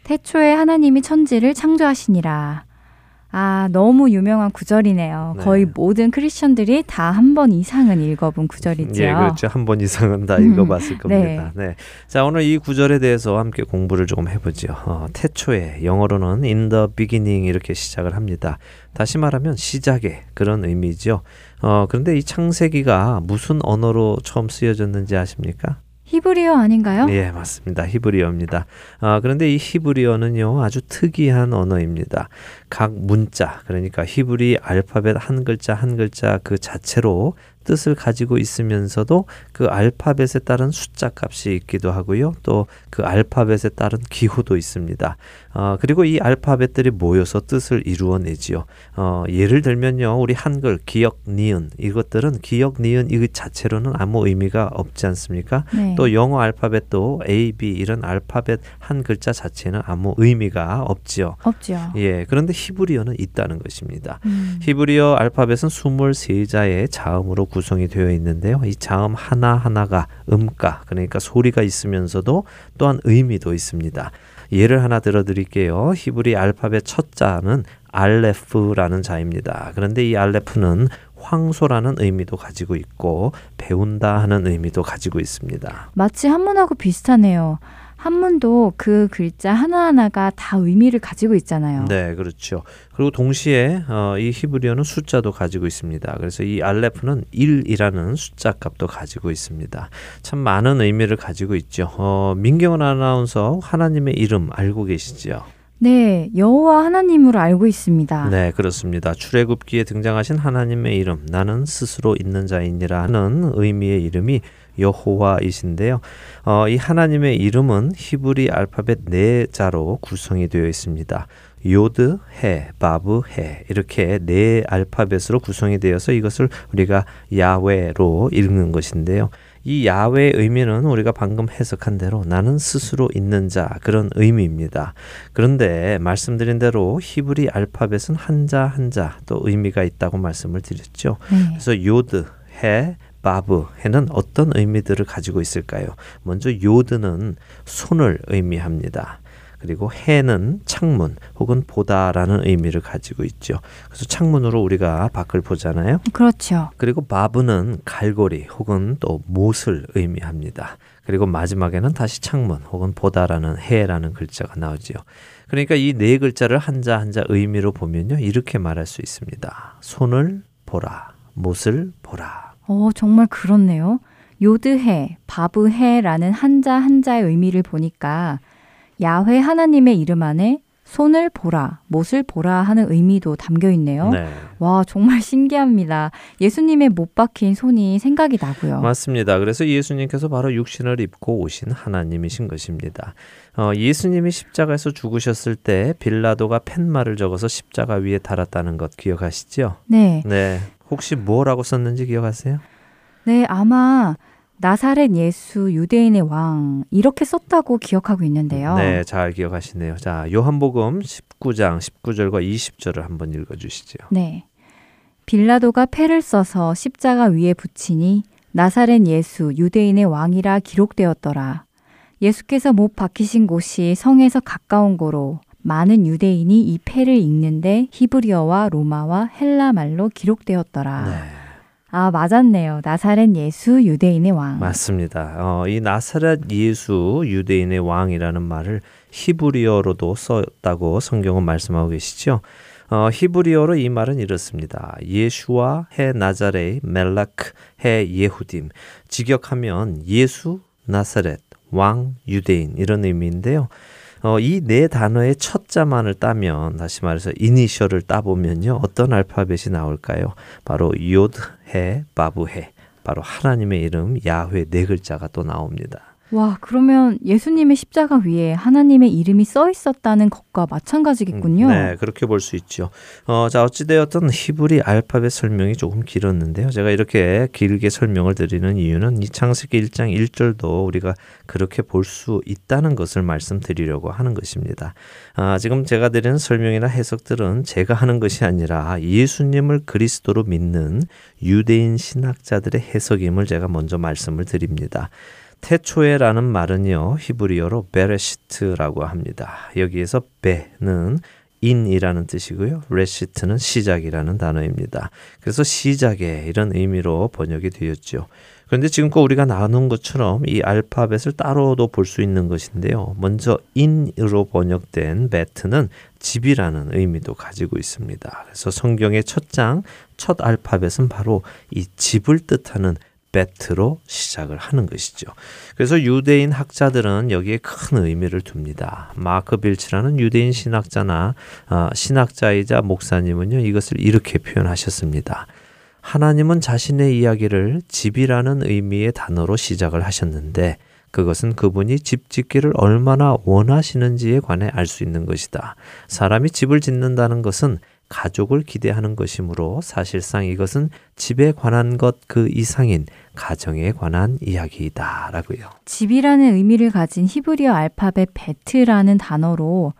태초에 하나님이 천지를 창조하시니라. 아, 너무 유명한 구절이네요. 네. 거의 모든 크리스천들이 다 한 번 이상은 읽어본 구절이죠. 예, 그렇죠. 한 번 이상은 다 음, 읽어봤을 음, 겁니다. 네. 네. 자, 오늘 이 구절에 대해서 함께 공부를 조금 해보죠. 어, 태초에 영어로는 in the beginning 이렇게 시작을 합니다. 다시 말하면 시작의 그런 의미죠. 어, 그런데 이 창세기가 무슨 언어로 처음 쓰여졌는지 아십니까? 히브리어 아닌가요? 예, 맞습니다. 히브리어입니다. 아, 그런데 이 히브리어는요, 아주 특이한 언어입니다. 각 문자, 그러니까 히브리 알파벳 한 글자 한 글자 그 자체로 뜻을 가지고 있으면서도 그 알파벳에 따른 숫자 값이 있기도 하고요. 또 그 알파벳에 따른 기호도 있습니다. 어, 그리고 이 알파벳들이 모여서 뜻을 이루어내지요. 어, 예를 들면요, 우리 한글 기역, 니은 이것들은 기역, 니은 이 자체로는 아무 의미가 없지 않습니까? 네. 또 영어 알파벳도 A, B 이런 알파벳 한 글자 자체는 아무 의미가 없지요. 없죠. 예, 그런데 히브리어는 있다는 것입니다. 음. 히브리어 알파벳은 23자의 자음으로 구성이 되어 있는데요. 이 자음 하나하나가 음가, 그러니까 소리가 있으면서도 또한 의미도 있습니다. 예를 하나 들어 드릴게요. 히브리 알파벳 첫 자는 알레프라는 자입니다. 그런데 이 알레프는 황소라는 의미도 가지고 있고 배운다 하는 의미도 가지고 있습니다. 마치 한문하고 비슷하네요. 한문도 그 글자 하나하나가 다 의미를 가지고 있잖아요. 네, 그렇죠. 그리고 동시에 어, 이 히브리어는 숫자도 가지고 있습니다. 그래서 이 알레프는 1이라는 숫자 값도 가지고 있습니다. 참 많은 의미를 가지고 있죠. 어, 민경은 아나운서 하나님의 이름 알고 계시죠? 네, 여호와 하나님으로 알고 있습니다. 네, 그렇습니다. 출애굽기에 등장하신 하나님의 이름, 나는 스스로 있는 자이니라 는 의미의 이름이 여호와이신데요. 어, 이 하나님의 이름은 히브리 알파벳 네 자로 구성이 되어 있습니다. 요드, 해, 바브, 해 이렇게 네 알파벳으로 구성이 되어서 이것을 우리가 야훼로 읽는 것인데요. 이 야훼의 의미는 우리가 방금 해석한 대로 나는 스스로 있는 자 그런 의미입니다. 그런데 말씀드린 대로 히브리 알파벳은 한자 한자 또 의미가 있다고 말씀을 드렸죠. 네. 그래서 요드, 헤, 바브 헤는 어떤 의미들을 가지고 있을까요? 먼저 요드는 손을 의미합니다. 그리고 헤는 창문 혹은 보다라는 의미를 가지고 있죠. 그래서 창문으로 우리가 밖을 보잖아요. 그렇죠. 그리고 바브는 갈고리 혹은 또 못을 의미합니다. 그리고 마지막에는 다시 창문 혹은 보다라는 해라는 글자가 나오지요. 그러니까 이 네 글자를 한자 한자 의미로 보면요. 이렇게 말할 수 있습니다. 손을 보라, 못을 보라. 어, 정말 그렇네요. 요드해, 바브해라는 한자 한자의 의미를 보니까 야훼 하나님의 이름 안에 손을 보라, 못을 보라 하는 의미도 담겨 있네요. 네. 와, 정말 신기합니다. 예수님의 못 박힌 손이 생각이 나고요. 맞습니다. 그래서 예수님께서 바로 육신을 입고 오신 하나님이신 것입니다. 어, 예수님이 십자가에서 죽으셨을 때 빌라도가 팻말을 적어서 십자가 위에 달았다는 것 기억하시죠? 네. 네. 혹시 뭐라고 썼는지 기억하세요? 네, 아마 나사렛 예수 유대인의 왕 이렇게 썼다고 기억하고 있는데요. 네, 잘 기억하시네요. 자, 요한복음 19장 19절과 20절을 한번 읽어 주시죠. 네. 빌라도가 패를 써서 십자가 위에 붙이니 나사렛 예수 유대인의 왕이라 기록되었더라. 예수께서 못 박히신 곳이 성에서 가까운 고로 많은 유대인이 이 패를 읽는데 히브리어와 로마와 헬라 말로 기록되었더라. 네. 아, 맞았네요. 나사렛 예수 유대인의 왕. 맞습니다. 어, 이 나사렛 예수 유대인의 왕이라는 말을 히브리어로도 썼다고 성경은 말씀하고 계시죠. 어, 히브리어로 이 말은 이렇습니다. 예수와 해 나자레 멜라크 해 예후딤. 직역하면 예수 나사렛 왕 유대인 이런 의미인데요. 어, 이 네 단어의 첫 자만을 따면 다시 말해서 이니셜을 따보면요 어떤 알파벳이 나올까요? 바로 요드 해 바브 해 바로 하나님의 이름 야훼 네 글자가 또 나옵니다. 와, 그러면 예수님의 십자가 위에 하나님의 이름이 써 있었다는 것과 마찬가지겠군요. 음, 네, 그렇게 볼 수 있죠. 어, 자, 어찌되었든 히브리 알파벳 설명이 조금 길었는데요. 제가 이렇게 길게 설명을 드리는 이유는 이 창세기 1장 1절도 우리가 그렇게 볼 수 있다는 것을 말씀드리려고 하는 것입니다. 아, 지금 제가 드리는 설명이나 해석들은 제가 하는 것이 아니라 예수님을 그리스도로 믿는 유대인 신학자들의 해석임을 제가 먼저 말씀을 드립니다. 태초에라는 말은요 히브리어로 베레시트라고 합니다. 여기에서 베는 in이라는 뜻이고요. 레시트는 시작이라는 단어입니다. 그래서 시작에 이런 의미로 번역이 되었죠. 그런데 지금껏 우리가 나눈 것처럼 이 알파벳을 따로도 볼 수 있는 것인데요. 먼저 in으로 번역된 베트는 집이라는 의미도 가지고 있습니다. 그래서 성경의 첫 장, 첫 알파벳은 바로 이 집을 뜻하는 베트로 시작을 하는 것이죠. 그래서 유대인 학자들은 여기에 큰 의미를 둡니다. 마크 빌치라는 유대인 신학자나 어, 신학자이자 목사님은요 이것을 이렇게 표현하셨습니다. 하나님은 자신의 이야기를 집이라는 의미의 단어로 시작을 하셨는데 그것은 그분이 집 짓기를 얼마나 원하시는지에 관해 알 수 있는 것이다. 사람이 집을 짓는다는 것은 가족을 기대하는 것이므로 사실상 이것은 집에 관한 것 그 이상인 가정에 관한 이야기이다라고요. 집이라는 의미를 가진 히브리어 알파벳 베트라는 단어로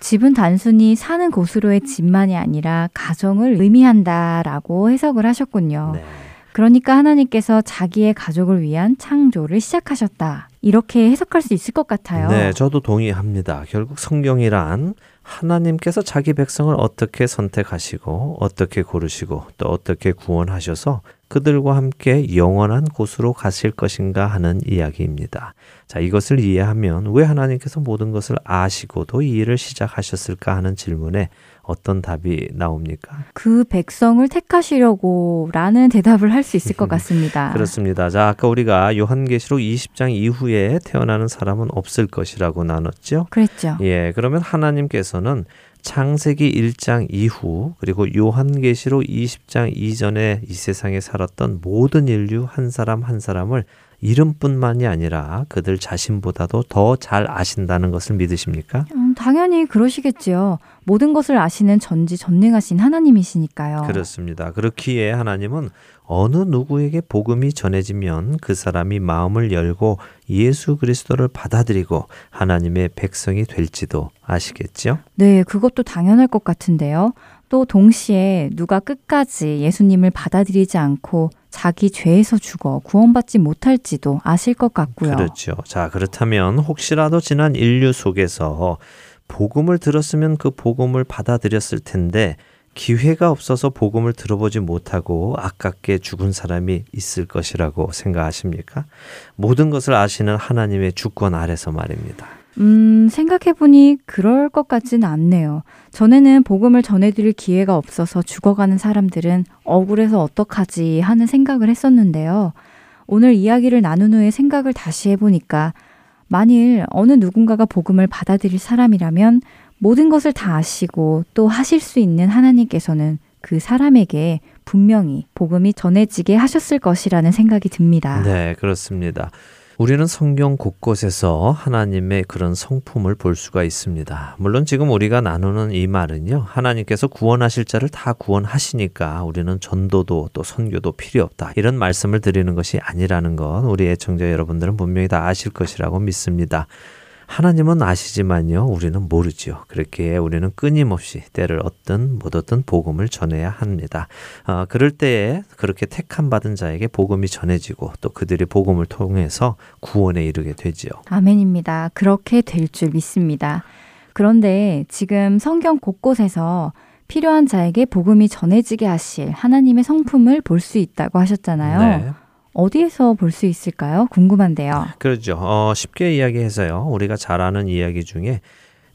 집은 단순히 사는 곳으로의 집만이 아니라 가정을 의미한다라고 해석을 하셨군요. 네. 그러니까 하나님께서 자기의 가족을 위한 창조를 시작하셨다. 이렇게 해석할 수 있을 것 같아요. 네, 저도 동의합니다. 결국 성경이란 하나님께서 자기 백성을 어떻게 선택하시고 어떻게 고르시고 또 어떻게 구원하셔서 그들과 함께 영원한 곳으로 가실 것인가 하는 이야기입니다. 자, 이것을 이해하면 왜 하나님께서 모든 것을 아시고도 이 일을 시작하셨을까 하는 질문에 어떤 답이 나옵니까? 그 백성을 택하시려고 라는 대답을 할 수 있을 것 같습니다. 그렇습니다. 자, 아까 우리가 요한계시록 20장 이후에 태어나는 사람은 없을 것이라고 나눴죠? 그랬죠. 예, 그러면 하나님께서는 창세기 1장 이후 그리고 요한계시록 20장 이전에 이 세상에 살았던 모든 인류 한 사람 한 사람을 이름뿐만이 아니라 그들 자신보다도 더 잘 아신다는 것을 믿으십니까? 음, 당연히 그러시겠지요. 모든 것을 아시는 전지 전능하신 하나님이시니까요. 그렇습니다. 그렇기에 하나님은 어느 누구에게 복음이 전해지면 그 사람이 마음을 열고 예수 그리스도를 받아들이고 하나님의 백성이 될지도 아시겠죠? 네, 그것도 당연할 것 같은데요. 또 동시에 누가 끝까지 예수님을 받아들이지 않고 자기 죄에서 죽어 구원받지 못할지도 아실 것 같고요. 그렇죠. 자, 그렇다면 혹시라도 지난 인류 속에서 복음을 들었으면 그 복음을 받아들였을 텐데 기회가 없어서 복음을 들어보지 못하고 아깝게 죽은 사람이 있을 것이라고 생각하십니까? 모든 것을 아시는 하나님의 주권 아래서 말입니다. 음, 생각해보니 그럴 것 같지는 않네요. 전에는 복음을 전해드릴 기회가 없어서 죽어가는 사람들은 억울해서 어떡하지 하는 생각을 했었는데요. 오늘 이야기를 나눈 후에 생각을 다시 해보니까 만일 어느 누군가가 복음을 받아들일 사람이라면 모든 것을 다 아시고 또 하실 수 있는 하나님께서는 그 사람에게 분명히 복음이 전해지게 하셨을 것이라는 생각이 듭니다. 네, 그렇습니다. 우리는 성경 곳곳에서 하나님의 그런 성품을 볼 수가 있습니다. 물론 지금 우리가 나누는 이 말은요, 하나님께서 구원하실 자를 다 구원하시니까 우리는 전도도 또 선교도 필요 없다. 이런 말씀을 드리는 것이 아니라는 것 우리 애청자 여러분들은 분명히 다 아실 것이라고 믿습니다. 하나님은 아시지만요, 우리는 모르지요. 그렇게 우리는 끊임없이 때를 얻든 못 얻든 복음을 전해야 합니다. 어, 그럴 때에 그렇게 택함 받은 자에게 복음이 전해지고 또 그들이 복음을 통해서 구원에 이르게 되지요. 아멘입니다. 그렇게 될 줄 믿습니다. 그런데 지금 성경 곳곳에서 필요한 자에게 복음이 전해지게 하실 하나님의 성품을 볼 수 있다고 하셨잖아요. 네. 어디에서 볼 수 있을까요? 궁금한데요. 그렇죠. 어, 쉽게 이야기해서요. 우리가 잘 아는 이야기 중에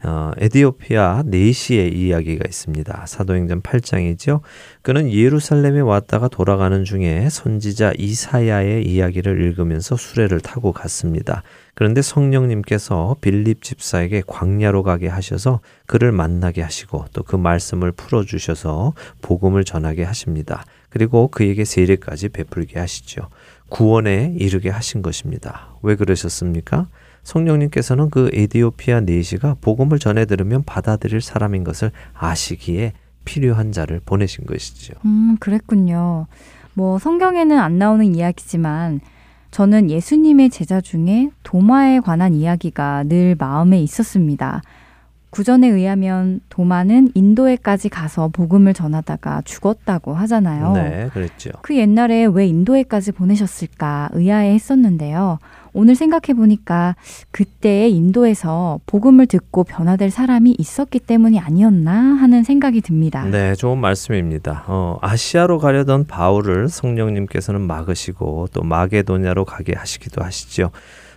어, 에디오피아 네시의 이야기가 있습니다. 사도행전 8장이죠. 그는 예루살렘에 왔다가 돌아가는 중에 선지자 이사야의 이야기를 읽으면서 수레를 타고 갔습니다. 그런데 성령님께서 빌립 집사에게 광야로 가게 하셔서 그를 만나게 하시고 또 그 말씀을 풀어 주셔서 복음을 전하게 하십니다. 그리고 그에게 세례까지 베풀게 하시죠. 구원에 이르게 하신 것입니다. 왜 그러셨습니까? 성령님께서는 그 에디오피아 네시가 복음을 전해 들으면 받아들일 사람인 것을 아시기에 필요한 자를 보내신 것이죠. 음, 그랬군요. 뭐 성경에는 안 나오는 이야기지만 저는 예수님의 제자 중에 도마에 관한 이야기가 늘 마음에 있었습니다. 구전에 의하면 도마는 인도에까지 가서 복음을 전하다가 죽었다고 하잖아요. 네, 그랬죠. 그 옛날에 왜 인도에까지 보내셨을까 의아해 했었는데요. 오늘 생각해 보니까 그때 인도에서 복음을 듣고 변화될 사람이 있었기 때문이 아니었나 하는 생각이 듭니다. 네, 좋은 말씀입니다. 어, 아시아로 가려던 바울을 성령님께서는 막으시고 또 마게도냐로 가게 하시기도 하시죠.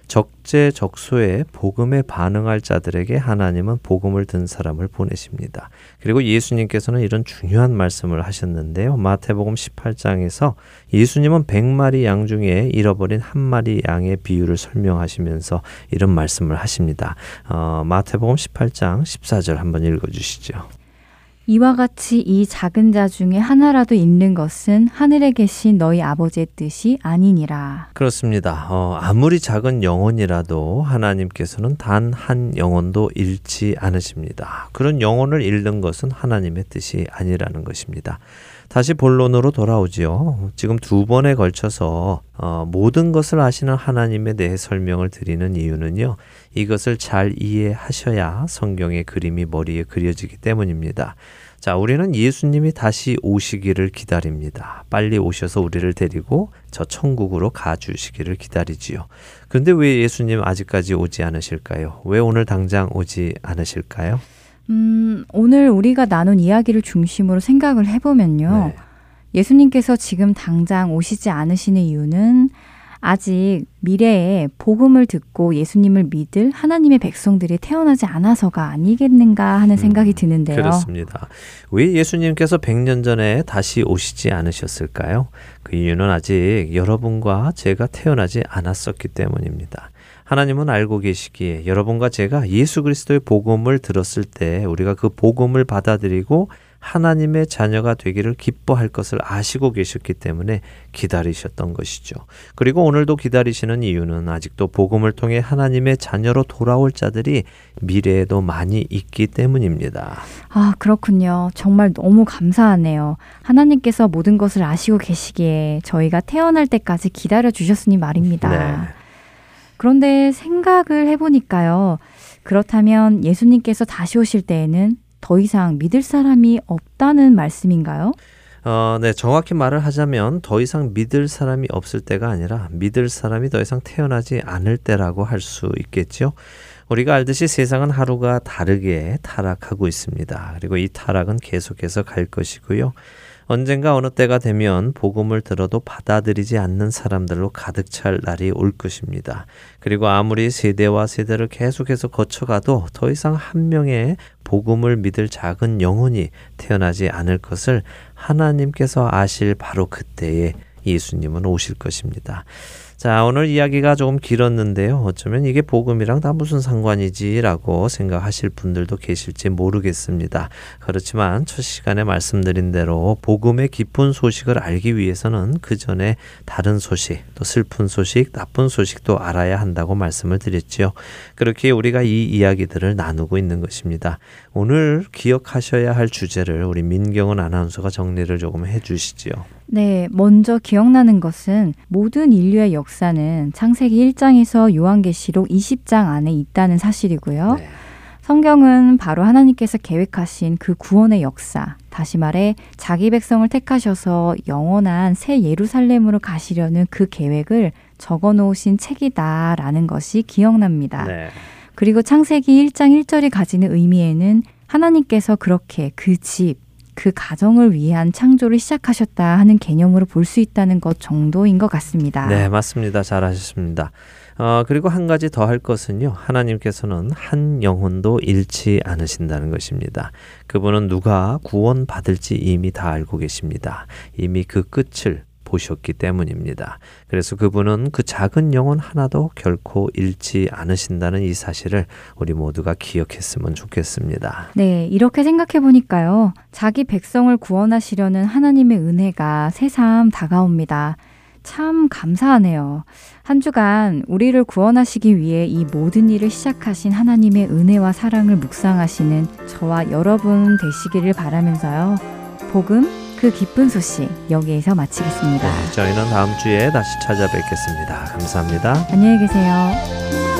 적재적소에 복음에 반응할 자들에게 하나님은 복음을 든 사람을 보내십니다. 그리고 예수님께서는 이런 중요한 말씀을 하셨는데요. 마태복음 18장에서 예수님은 100마리 양 중에 잃어버린 한 마리 양의 비유를 설명하시면서 이런 말씀을 하십니다. 어, 마태복음 18장 14절 한번 읽어 주시죠. 이와 같이 이 작은 자 중에 하나라도 있는 것은 하늘에 계신 너희 아버지의 뜻이 아니니라. 그렇습니다. 어, 아무리 작은 영혼이라도 하나님께서는 단 한 영혼도 잃지 않으십니다. 그런 영혼을 잃는 것은 하나님의 뜻이 아니라는 것입니다. 다시 본론으로 돌아오지요. 지금 두 번에 걸쳐서 어, 모든 것을 아시는 하나님에 대해 설명을 드리는 이유는요. 이것을 잘 이해하셔야 성경의 그림이 머리에 그려지기 때문입니다. 자, 우리는 예수님이 다시 오시기를 기다립니다. 빨리 오셔서 우리를 데리고 저 천국으로 가주시기를 기다리지요. 그런데 왜 예수님 아직까지 오지 않으실까요? 왜 오늘 당장 오지 않으실까요? 음, 오늘 우리가 나눈 이야기를 중심으로 생각을 해보면요. 네. 예수님께서 지금 당장 오시지 않으시는 이유는 아직 미래에 복음을 듣고 예수님을 믿을 하나님의 백성들이 태어나지 않아서가 아니겠는가 하는 생각이 음, 드는데요. 그렇습니다. 왜 예수님께서 100년 전에 다시 오시지 않으셨을까요? 그 이유는 아직 여러분과 제가 태어나지 않았었기 때문입니다. 하나님은 알고 계시기에 여러분과 제가 예수 그리스도의 복음을 들었을 때 우리가 그 복음을 받아들이고 하나님의 자녀가 되기를 기뻐할 것을 아시고 계셨기 때문에 기다리셨던 것이죠. 그리고 오늘도 기다리시는 이유는 아직도 복음을 통해 하나님의 자녀로 돌아올 자들이 미래에도 많이 있기 때문입니다. 아, 그렇군요. 정말 너무 감사하네요. 하나님께서 모든 것을 아시고 계시기에 저희가 태어날 때까지 기다려 주셨으니 말입니다. 네. 그런데 생각을 해보니까요. 그렇다면 예수님께서 다시 오실 때에는 더 이상 믿을 사람이 없다는 말씀인가요? 어, 네, 정확히 말을 하자면 더 이상 믿을 사람이 없을 때가 아니라 믿을 사람이 더 이상 태어나지 않을 때라고 할 수 있겠죠. 우리가 알듯이 세상은 하루가 다르게 타락하고 있습니다. 그리고 이 타락은 계속해서 갈 것이고요. 언젠가 어느 때가 되면 복음을 들어도 받아들이지 않는 사람들로 가득 찰 날이 올 것입니다. 그리고 아무리 세대와 세대를 계속해서 거쳐가도 더 이상 한 명의 복음을 믿을 작은 영혼이 태어나지 않을 것을 하나님께서 아실 바로 그때에 예수님은 오실 것입니다. 자, 오늘 이야기가 조금 길었는데요. 어쩌면 이게 복음이랑 다 무슨 상관이지라고 생각하실 분들도 계실지 모르겠습니다. 그렇지만 첫 시간에 말씀드린 대로 복음의 깊은 소식을 알기 위해서는 그 전에 다른 소식, 또 슬픈 소식, 나쁜 소식도 알아야 한다고 말씀을 드렸지요. 그렇게 우리가 이 이야기들을 나누고 있는 것입니다. 오늘 기억하셔야 할 주제를 우리 민경은 아나운서가 정리를 조금 해 주시지요. 네, 먼저 기억나는 것은 모든 인류의 역 역사는 창세기 1장에서 요한계시록 20장 안에 있다는 사실이고요. 네. 성경은 바로 하나님께서 계획하신 그 구원의 역사, 다시 말해 자기 백성을 택하셔서 영원한 새 예루살렘으로 가시려는 그 계획을 적어 놓으신 책이다라는 것이 기억납니다. 네. 그리고 창세기 1장 1절이 가지는 의미에는 하나님께서 그렇게 그 집, 그 가정을 위한 창조를 시작하셨다 하는 개념으로 볼 수 있다는 것 정도인 것 같습니다. 네, 맞습니다. 잘 하셨습니다. 어, 그리고 한 가지 더 할 것은요. 하나님께서는 한 영혼도 잃지 않으신다는 것입니다. 그분은 누가 구원받을지 이미 다 알고 계십니다. 이미 그 끝을 보셨기 때문입니다. 그래서 그분은 그 작은 영혼 하나도 결코 잃지 않으신다는 이 사실을 우리 모두가 기억했으면 좋겠습니다. 네, 이렇게 생각해 보니까요. 자기 백성을 구원하시려는 하나님의 은혜가 새삼 다가옵니다. 참 감사하네요. 한 주간 우리를 구원하시기 위해 이 모든 일을 시작하신 하나님의 은혜와 사랑을 묵상하시는 저와 여러분 되시기를 바라면서요. 복음 그 기쁜 소식 여기에서 마치겠습니다. 네, 저희는 다음 주에 다시 찾아뵙겠습니다. 감사합니다. 안녕히 계세요.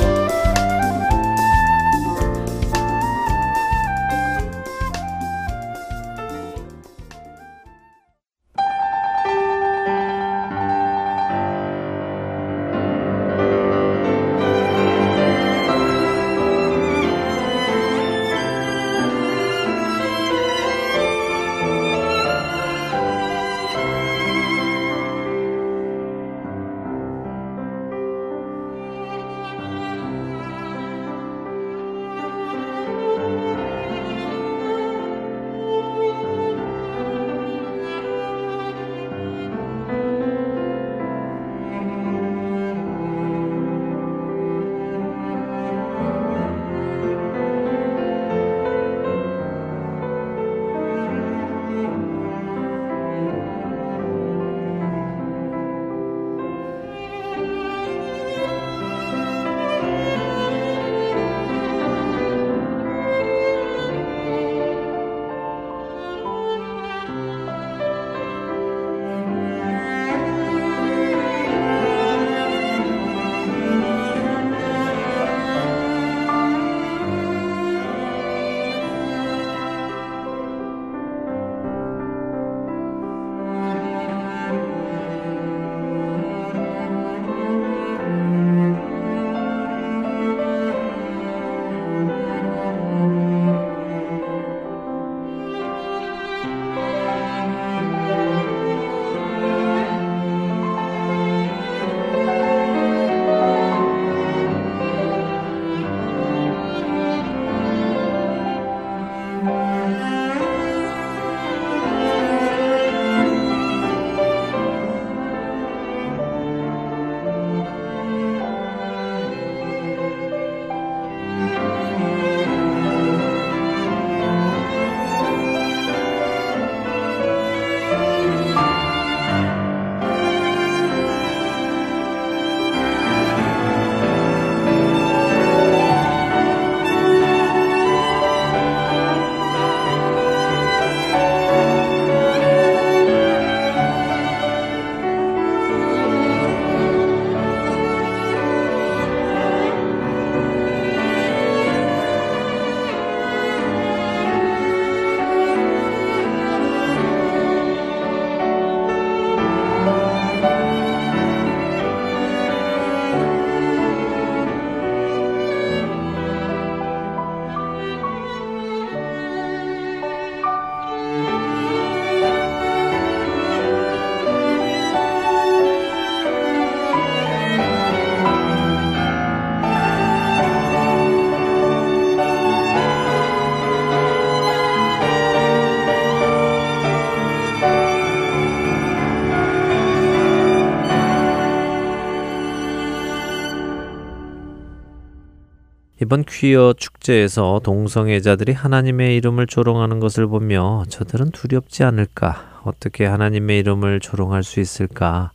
이번 퀴어 축제에서 동성애자들이 하나님의 이름을 조롱하는 것을 보며 저들은 두렵지 않을까? 어떻게 하나님의 이름을 조롱할 수 있을까?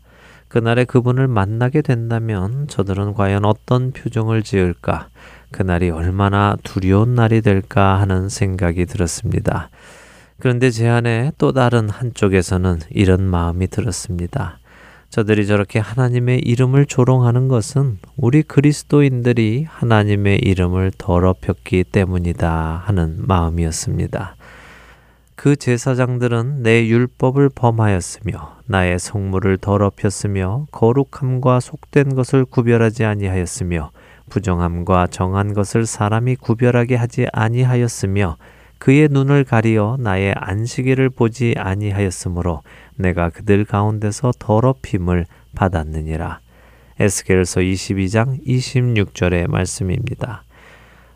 그날에 그분을 만나게 된다면 저들은 과연 어떤 표정을 지을까? 그날이 얼마나 두려운 날이 될까 하는 생각이 들었습니다. 그런데 제 안에 또 다른 한쪽에서는 이런 마음이 들었습니다. 저들이 저렇게 하나님의 이름을 조롱하는 것은 우리 그리스도인들이 하나님의 이름을 더럽혔기 때문이다 하는 마음이었습니다. 그 제사장들은 내 율법을 범하였으며 나의 성물을 더럽혔으며 거룩함과 속된 것을 구별하지 아니하였으며 부정함과 정한 것을 사람이 구별하게 하지 아니하였으며 그의 눈을 가리어 나의 안식일을 보지 아니하였으므로 내가 그들 가운데서 더럽힘을 받았느니라. 에스겔서 22장 26절의 말씀입니다.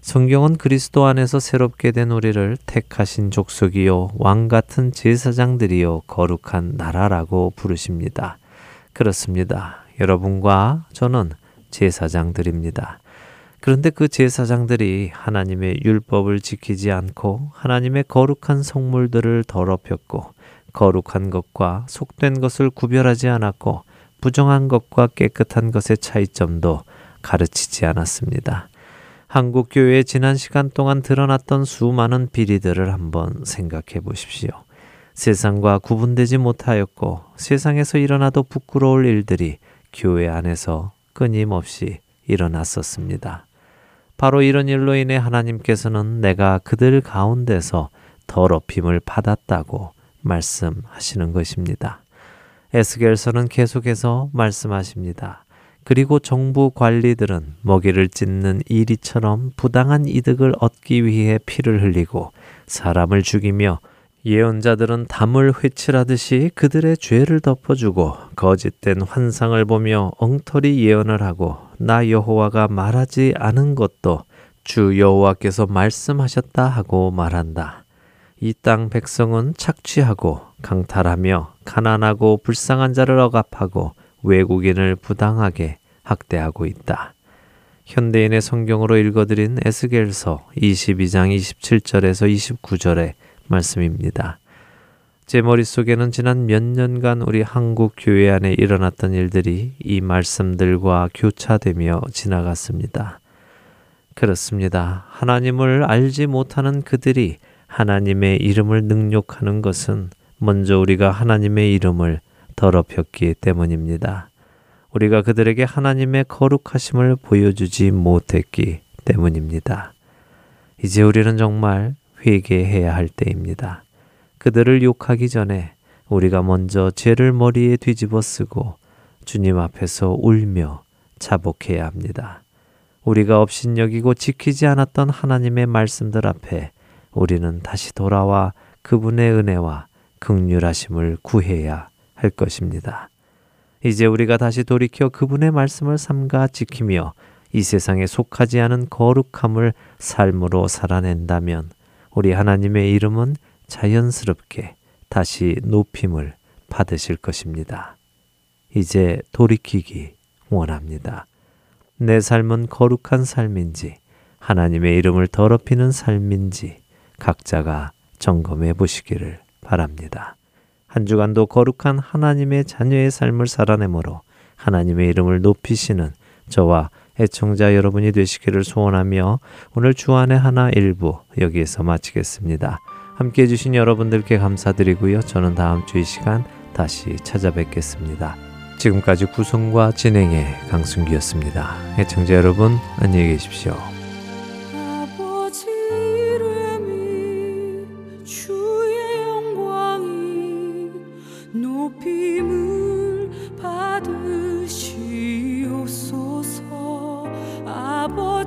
성경은 그리스도 안에서 새롭게 된 우리를 택하신 족속이요 왕 같은 제사장들이요 거룩한 나라라고 부르십니다. 그렇습니다. 여러분과 저는 제사장들입니다. 그런데 그 제사장들이 하나님의 율법을 지키지 않고 하나님의 거룩한 성물들을 더럽혔고 거룩한 것과 속된 것을 구별하지 않았고 부정한 것과 깨끗한 것의 차이점도 가르치지 않았습니다. 한국 교회의 지난 시간 동안 드러났던 수많은 비리들을 한번 생각해 보십시오. 세상과 구분되지 못하였고 세상에서 일어나도 부끄러울 일들이 교회 안에서 끊임없이 일어났었습니다. 바로 이런 일로 인해 하나님께서는 내가 그들 가운데서 더럽힘을 받았다고 말씀하시는 것입니다. 에스겔서는 계속해서 말씀하십니다. 그리고 정부 관리들은 먹이를 찢는 이리처럼 부당한 이득을 얻기 위해 피를 흘리고 사람을 죽이며 예언자들은 담을 회칠하듯이 그들의 죄를 덮어주고 거짓된 환상을 보며 엉터리 예언을 하고 나 여호와가 말하지 않은 것도 주 여호와께서 말씀하셨다 하고 말한다. 이 땅 백성은 착취하고 강탈하며 가난하고 불쌍한 자를 억압하고 외국인을 부당하게 학대하고 있다. 현대인의 성경으로 읽어드린 에스겔서 22장 27절에서 29절에 말씀입니다. 제 머릿속에는 지난 몇 년간 우리 한국 교회 안에 일어났던 일들이 이 말씀들과 교차되며 지나갔습니다. 그렇습니다. 하나님을 알지 못하는 그들이 하나님의 이름을 능욕하는 것은 먼저 우리가 하나님의 이름을 더럽혔기 때문입니다. 우리가 그들에게 하나님의 거룩하심을 보여주지 못했기 때문입니다. 이제 우리는 정말 회개해야 할 때입니다. 그들을 욕하기 전에 우리가 먼저 죄를 머리에 뒤집어 쓰고 주님 앞에서 울며 자복해야 합니다. 우리가 업신여기고 지키지 않았던 하나님의 말씀들 앞에 우리는 다시 돌아와 그분의 은혜와 극률하심을 구해야 할 것입니다. 이제 우리가 다시 돌이켜 그분의 말씀을 삼가 지키며 이 세상에 속하지 않은 거룩함을 삶으로 살아낸다면 우리 하나님의 이름은 자연스럽게 다시 높임을 받으실 것입니다. 이제 돌이키기 원합니다. 내 삶은 거룩한 삶인지 하나님의 이름을 더럽히는 삶인지 각자가 점검해 보시기를 바랍니다. 한 주간도 거룩한 하나님의 자녀의 삶을 살아내므로 하나님의 이름을 높이시는 저와 애청자 여러분이 되시기를 소원하며 오늘 주안의 하나 일부 여기에서 마치겠습니다. 함께 해주신 여러분들께 감사드리고요. 저는 다음 주 이 시간 다시 찾아뵙겠습니다. 지금까지 구성과 진행의 강순기였습니다. 애청자 여러분 안녕히 계십시오. 아버